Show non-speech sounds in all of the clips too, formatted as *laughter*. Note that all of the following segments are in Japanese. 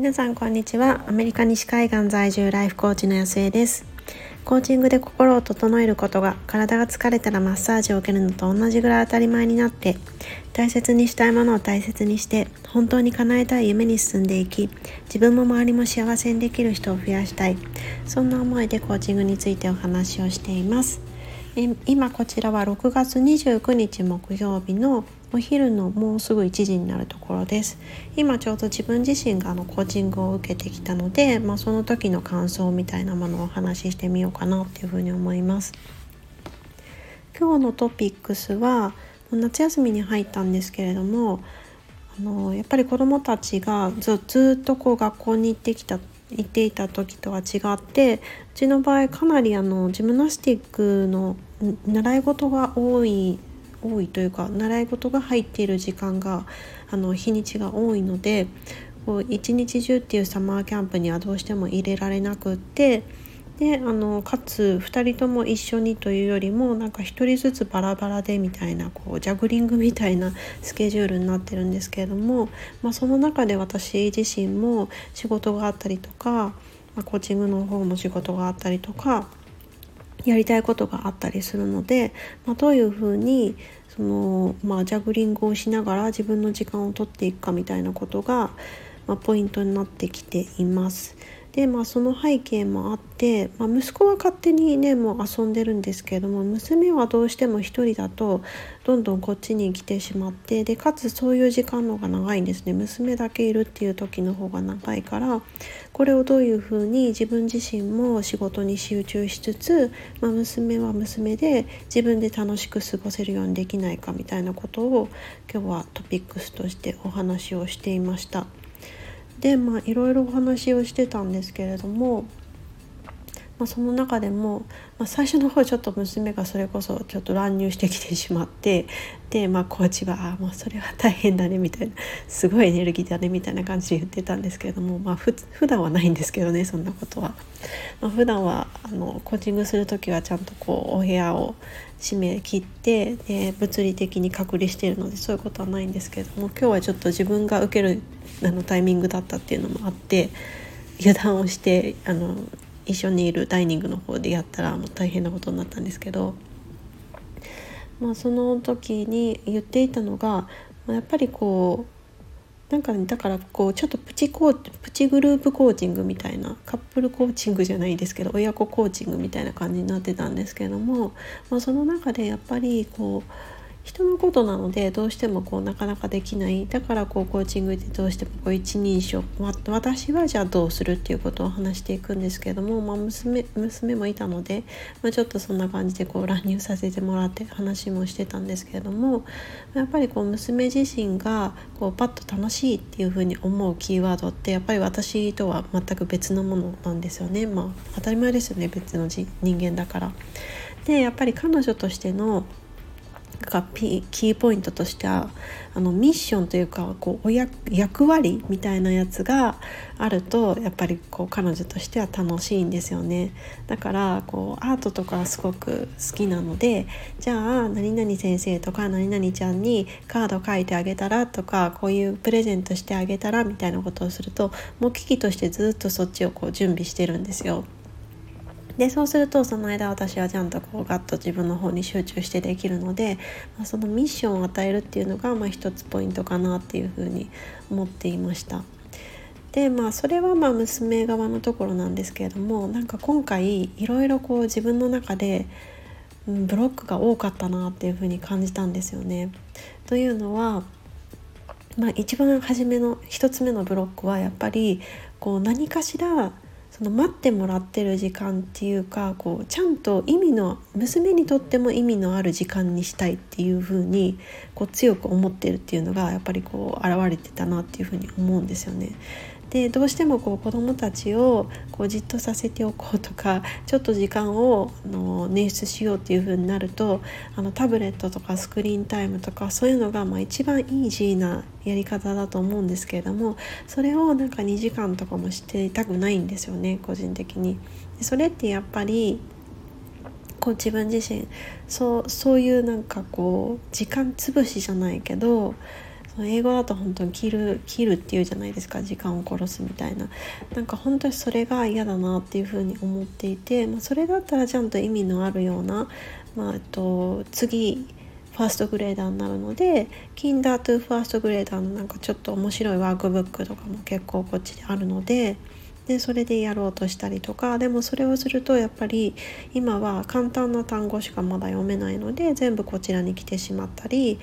皆さんこんにちは。アメリカ西海岸在住ライフコーチの安江です。コーチングで心を整えることが体が疲れたらマッサージを受けるのと同じぐらい当たり前になって大切にしたいものを大切にして本当に叶えたい夢に進んでいき自分も周りも幸せにできる人を増やしたい。そんな思いでコーチングについてお話をしています。今こちらは6月29日木曜日のお昼のもうすぐ1時になるところです。今ちょうど自分自身があのコーチングを受けてきたので、まあ、その時の感想みたいなものをお話ししてみようかなっていうふうに思います。今日のトピックスは夏休みに入ったんですけれどもあのやっぱり子どもたちがずっとこう学校に行ってきた行っていた時とは違ってうちの場合かなりあのジムナスティックの習い事が多い多いというか習い事が入っている時間があの日にちが多いのでこう一日中っていうサマーキャンプにはどうしても入れられなくってであのかつ2人とも一緒にというよりもなんか1人ずつバラバラでみたいなこうジャグリングみたいな *laughs* スケジュールになってるんですけれども、まあ、その中で私自身も仕事があったりとか、まあ、コーチングの方も仕事があったりとかやりたいことがあったりするので、まあ、どういうふうにその、まあ、ジャグリングをしながら自分の時間を取っていくかみたいなことが、まあ、ポイントになってきています。でまあその背景もあって、まあ、息子は勝手にねもう遊んでるんですけれども娘はどうしても1人だとどんどんこっちに来てしまってでかつそういう時間の方が長いんですね娘だけいるっていう時の方が長いからこれをどういうふうに自分自身も仕事に集中しつつ、まあ、娘は娘で自分で楽しく過ごせるようにできないかみたいなことを今日はトピックスとしてお話をしていました。でまあいろいろお話をしてたんですけれども、まあ、その中でも、まあ、最初の方ちょっと娘がそれこそちょっと乱入してきてしまってでまあコーチは「ああもうそれは大変だね」みたいなすごいエネルギーだねみたいな感じで言ってたんですけれどもまあふ普段はないんですけどねそんなことは。まあ、普段はあのコーチングする時はちゃんとこうお部屋を締め切ってで物理的に隔離しているのでそういうことはないんですけれども今日はちょっと自分が受けるあのタイミングだったっていうのもあって油断をしてあの一緒にいるダイニングの方でやったらもう大変なことになったんですけど、まあ、その時に言っていたのがやっぱりこうなんか、ね、だからこうちょっとプチコープチグループコーチングみたいなカップルコーチングじゃないですけど親子コーチングみたいな感じになってたんですけども、まあ、その中でやっぱりこう人のことなのでどうしてもこうなかなかできないだからこうコーチングでどうしてもこう一人称私はじゃあどうするっていうことを話していくんですけれども、まあ娘、娘もいたので、まあ、ちょっとそんな感じでこう乱入させてもらって話もしてたんですけれどもやっぱりこう娘自身がこうパッと楽しいっていうふうに思うキーワードってやっぱり私とは全く別のものなんですよね。まあ、当たり前ですよね別の人間だから。でやっぱり彼女としてのがキーポイントとしてはあのミッションというかこうお役割みたいなやつがあるとやっぱりこう彼女としては楽しいんですよねだからこうアートとかすごく好きなのでじゃあ何々先生とか何々ちゃんにカード書いてあげたらとかこういうプレゼントしてあげたらみたいなことをすると目的としてずっとそっちをこう準備してるんですよ。でそうするとその間私はちゃんとこうガッと自分の方に集中してできるので、まあ、そのミッションを与えるっていうのがまあ一つポイントかなっていうふうに思っていました。でまあそれはまあ娘側のところなんですけれどもなんか今回いろいろこう自分の中でブロックが多かったなっていうふうに感じたんですよね。というのは、まあ、一番初めの一つ目のブロックはやっぱりこう何かしらその待ってもらってる時間っていうかこうちゃんと意味の娘にとっても意味のある時間にしたいっていう風に強く思ってるっていうのがやっぱりこう現れてたなっていう風に思うんですよね。でどうしてもこう子どもたちをこうじっとさせておこうとか *laughs* ちょっと時間をあの捻出しようっていう風になるとあのタブレットとかスクリーンタイムとかそういうのがまあ一番イージーなやり方だと思うんですけれどもそれをなんか2時間とかもしていたくないんですよね個人的に。それってやっぱりこう自分自身そうそういうなんかこう時間潰しじゃないけどその英語だと本当に切る切るっていうじゃないですか時間を殺すみたいな。なんか本当にそれが嫌だなっていうふうに思っていて、まあ、それだったらちゃんと意味のあるような、まあ、と次ファーストグレーダーになるのでキンダートゥファーストグレーダーのなんかちょっと面白いワークブックとかも結構こっちであるのででそれでやろうとしたりとかでもそれをするとやっぱり今は簡単な単語しかまだ読めないので全部こちらに来てしまったり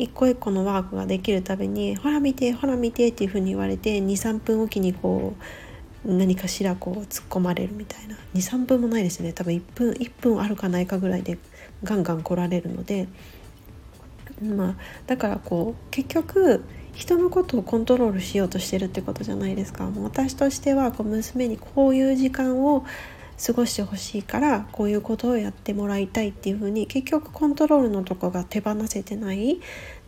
一個一個のワークができるたびに「ほら見てほら見て」っていうふうに言われて23分おきにこう何かしらこう突っ込まれるみたいな。23分もないですね。多分1分1分あるかないかぐらいでガンガン来られるので。まあだからこう結局人のことをコントロールしようとしてるってことじゃないですか。もう私としてはこう娘にこういう時間を過ごしてほしいからこういうことをやってもらいたいっていうふうに結局コントロールのとこが手放せてない。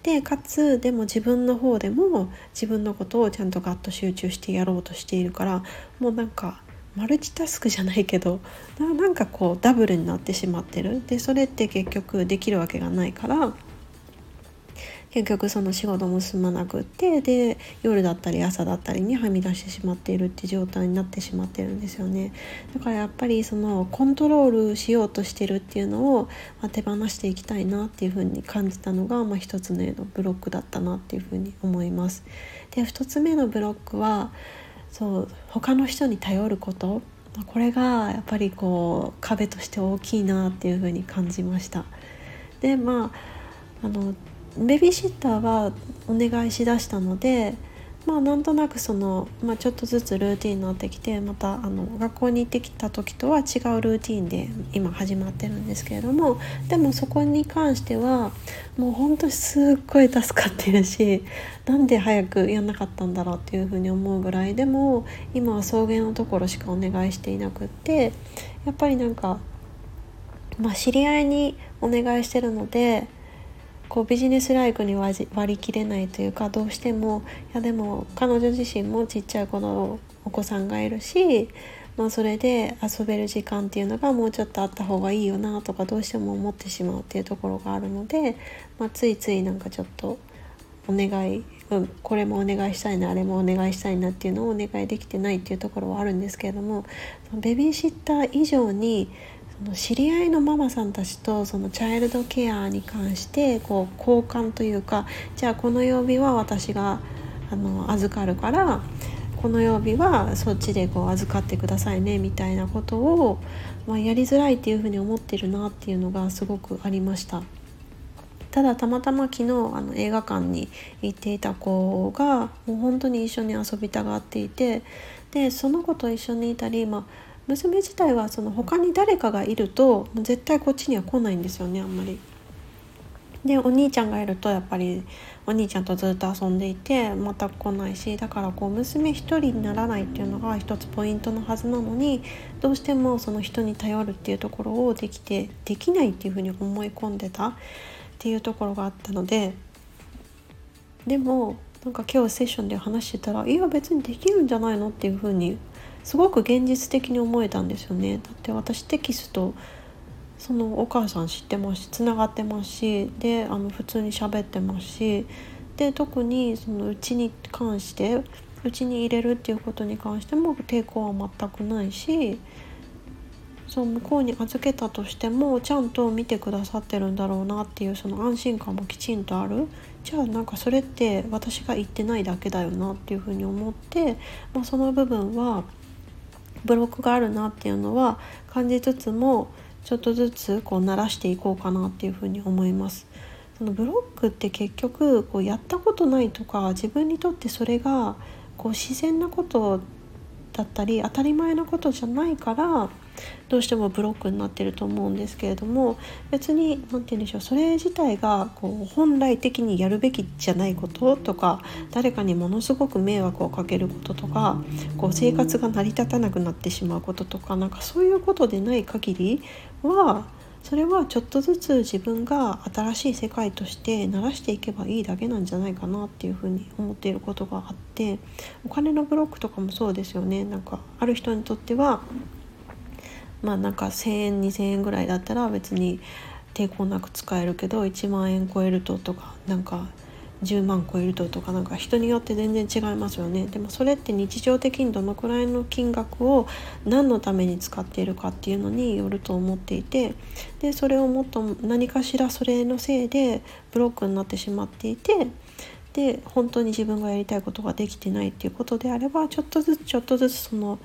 でかつでも自分の方でも自分のことをちゃんとガッと集中してやろうとしているからもうなんかマルチタスクじゃないけどなんかこうダブルになってしまってる。でそれって結局できるわけがないから結局その仕事も進まなくってで夜だったり朝だったりにはみ出してしまっているって状態になってしまってるんですよね。だからやっぱりそのコントロールしようとしてるっていうのを、ま、手放していきたいなっていうふうに感じたのが、まあ、一つののブロックだったなっていうふうに思います。で2つ目のブロックはそう他の人に頼ること。これがやっぱりこう壁として大きいなっていうふうに感じました。でまああのベビーシッターはお願いしだしたのでまあなんとなくその、まあ、ちょっとずつルーティンになってきてまたあの学校に行ってきた時とは違うルーティンで今始まってるんですけれどもでもそこに関してはもうほんとすっごい助かってるしなんで早くやんなかったんだろうっていうふうに思うぐらいでも今は送迎のところしかお願いしていなくってやっぱりなんか、まあ、知り合いにお願いしてるので。こうビジネスライクに割り切れないというかどうしてもいやでも彼女自身もちっちゃい子のお子さんがいるし、まあ、それで遊べる時間っていうのがもうちょっとあった方がいいよなとかどうしても思ってしまうっていうところがあるので、まあ、ついついなんかちょっとお願い、うん、これもお願いしたいなあれもお願いしたいなっていうのをお願いできてないっていうところはあるんですけれどもベビーシッター以上にの知り合いのママさんたちとそのチャイルドケアに関してこう交換というかじゃあこの曜日は私があの預かるからこの曜日はそっちでこう預かってくださいねみたいなことを、まあ、やりづらいっていうふうに思ってるなっていうのがすごくありました。ただたまたま昨日あの映画館に行っていた子がもう本当に一緒に遊びたがっていてでその子と一緒にいたり、まあ、娘自体はその他に誰かがいると絶対こっちには来ないんですよねあんまり。でお兄ちゃんがいるとやっぱりお兄ちゃんとずっと遊んでいてまた来ないしだからこう娘一人にならないっていうのが一つポイントのはずなのにどうしてもその人に頼るっていうところをできてできないっていうふうに思い込んでたっていうところがあったのででもなんか今日セッションで話してたらいや別にできるんじゃないのっていうふうにすごく現実的に思えたんですよね。だって私テキストそのお母さん知ってますしつながってますしであの普通に喋ってますしで特にそのうちに関してうちに入れるっていうことに関しても抵抗は全くないしそう向こうに預けたとしてもちゃんと見てくださってるんだろうなっていうその安心感もきちんとある。じゃあなんかそれって私が言ってないだけだよなっていうふうに思って、まあ、その部分はブロックがあるなっていうのは感じつつもちょっとずつこう慣らしていこうかなっていうふうに思います。そのブロックって結局こうやったことないとか自分にとってそれがこう自然なことだったり当たり前のことじゃないからどうしてもブロックになってると思うんですけれども別に何て言うんでしょうそれ自体がこう本来的にやるべきじゃないこととか誰かにものすごく迷惑をかけることとかこう生活が成り立たなくなってしまうこととかなんかそういうことでない限りはそれはちょっとずつ自分が新しい世界として慣らしていけばいいだけなんじゃないかなっていうふうに思っていることがあってお金のブロックとかもそうですよね。なんかある人にとってはまあなんか1,000円2,000円ぐらいだったら別に抵抗なく使えるけど1万円超えるととかなんか10万超えるととかなんか人によって全然違いますよね。でもそれって日常的にどのくらいの金額を何のために使っているかっていうのによると思っていてでそれをもっと何かしらそれのせいでブロックになってしまっていてで本当に自分がやりたいことができてないっていうことであればちょっとずつちょっとずつその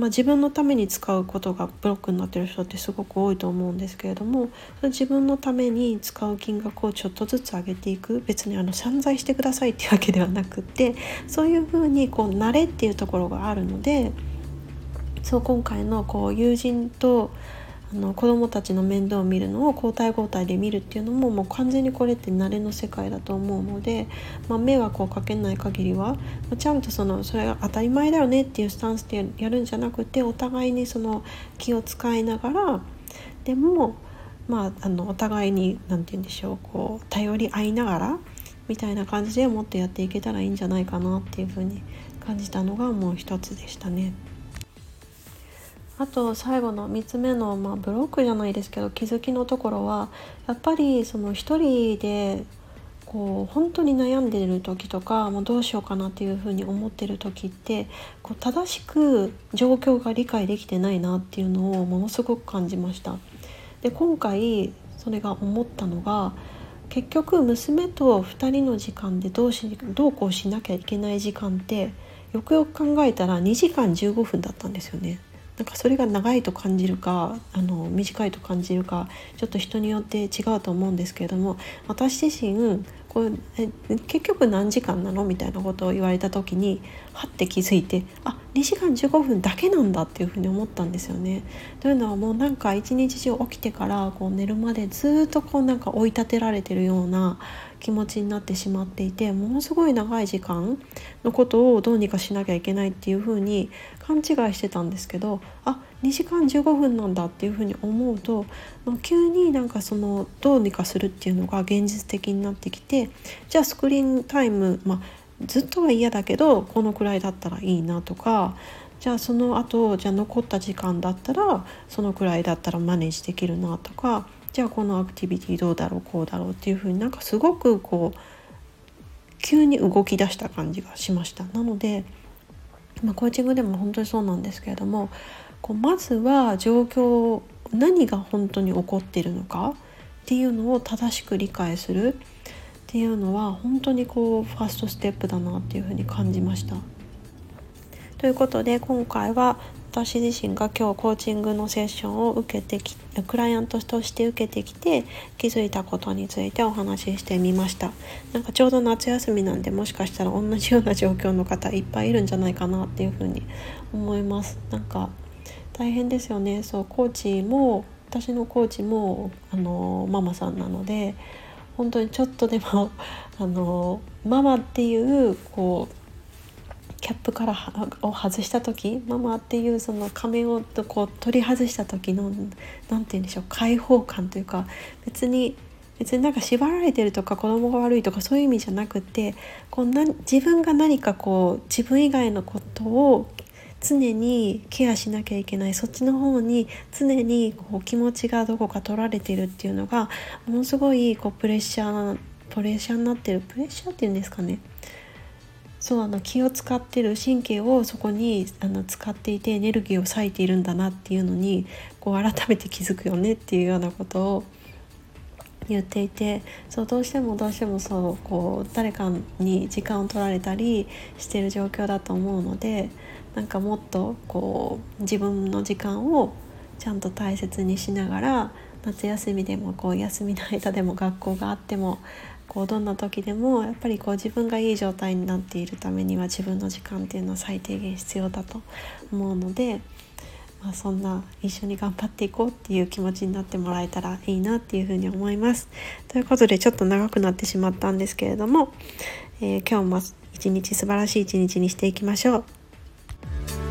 まあ、自分のために使うことがブロックになってる人ってすごく多いと思うんですけれども自分のために使う金額をちょっとずつ上げていく。別にあの散財してくださいっていうわけではなくてそういうふうにこう慣れっていうところがあるのでそう今回のこう友人とあの子どもたちの面倒を見るのを交代交代で見るっていうのももう完全にこれって慣れの世界だと思うので、まあ、迷惑をかけない限りは、まあ、ちゃんとそのそれが当たり前だよねっていうスタンスでやるんじゃなくてお互いにその気を使いながらでも、まあ、あのお互いに何て言うんでしょうこう頼り合いながらみたいな感じでもっとやっていけたらいいんじゃないかなっていうふうに感じたのがもう一つでしたね。あと最後の3つ目の、まあ、ブロックじゃないですけど気づきのところはやっぱりその一人でこう本当に悩んでる時とかもうどうしようかなっていうふうに思ってる時ってこう正しく状況が理解できてないなっていうのをものすごく感じました。で今回それが思ったのが結局娘と2人の時間でどうしどうこうしなきゃいけない時間ってよくよく考えたら2時間15分だったんですよね。なんかそれが長いと感じるかあの短いと感じるかちょっと人によって違うと思うんですけれども私自身こうえ結局何時間なの？みたいなことを言われた時にはって気づいてあ2時間15分だけなんだっていうふうに思ったんですよね。というのはもうなんか一日中起きてからこう寝るまでずっとこうなんか追い立てられてるような気持ちになってしまっていてものすごい長い時間のことをどうにかしなきゃいけないっていうふうに勘違いしてたんですけどあ2時間15分なんだっていうふうに思うと急になんかそのどうにかするっていうのが現実的になってきてじゃあスクリーンタイム、まあ、ずっとは嫌だけどこのくらいだったらいいなとかじゃあその後じゃあ残った時間だったらそのくらいだったらマネージできるなとかじゃあこのアクティビティどうだろうこうだろうっていう風になんかすごくこう急に動き出した感じがしました。なので、まあ、コーチングでも本当にそうなんですけれどもこうまずは状況何が本当に起こっているのかっていうのを正しく理解する。っていうのは本当にこうファーストステップだなっていうふうに感じました。ということで今回は私自身が今日コーチングのセッションを受けてきクライアントとして受けてきて気づいたことについてお話ししてみました。なんかちょうど夏休みなんでもしかしたら同じような状況の方いっぱいいるんじゃないかなっていうふうに思います。なんか大変ですよね。そうコーチも私のコーチもあのママさんなので本当にちょっとでも *laughs* あのママっていうこうキャップからを外した時ママっていうその仮面をこう取り外した時の何て言うんでしょう解放感というか別に別になんか縛られてるとか子供が悪いとかそういう意味じゃなくてこうな自分が何かこう自分以外のことを常にケアしなきゃいけない。そっちの方に常にこう気持ちがどこか取られてるっていうのがものすごいこうプレッシャープレッシャーになってる。プレッシャーっていうんですかね。そうあの気を使ってる。神経をそこにあの使っていてエネルギーを割いているんだなっていうのにこう改めて気づくよね。っていうようなことを言っていて。そうどうしてもどうしてもそうこう誰かに時間を取られたりしてる状況だと思うのでなんかもっとこう自分の時間をちゃんと大切にしながら夏休みでもこう休みの間でも学校があってもこうどんな時でもやっぱりこう自分がいい状態になっているためには自分の時間っていうのは最低限必要だと思うので、まあ、そんな一緒に頑張っていこうっていう気持ちになってもらえたらいいなっていうふうに思います。ということでちょっと長くなってしまったんですけれども、えー、今日も一日素晴らしい一日にしていきましょう。Thank you.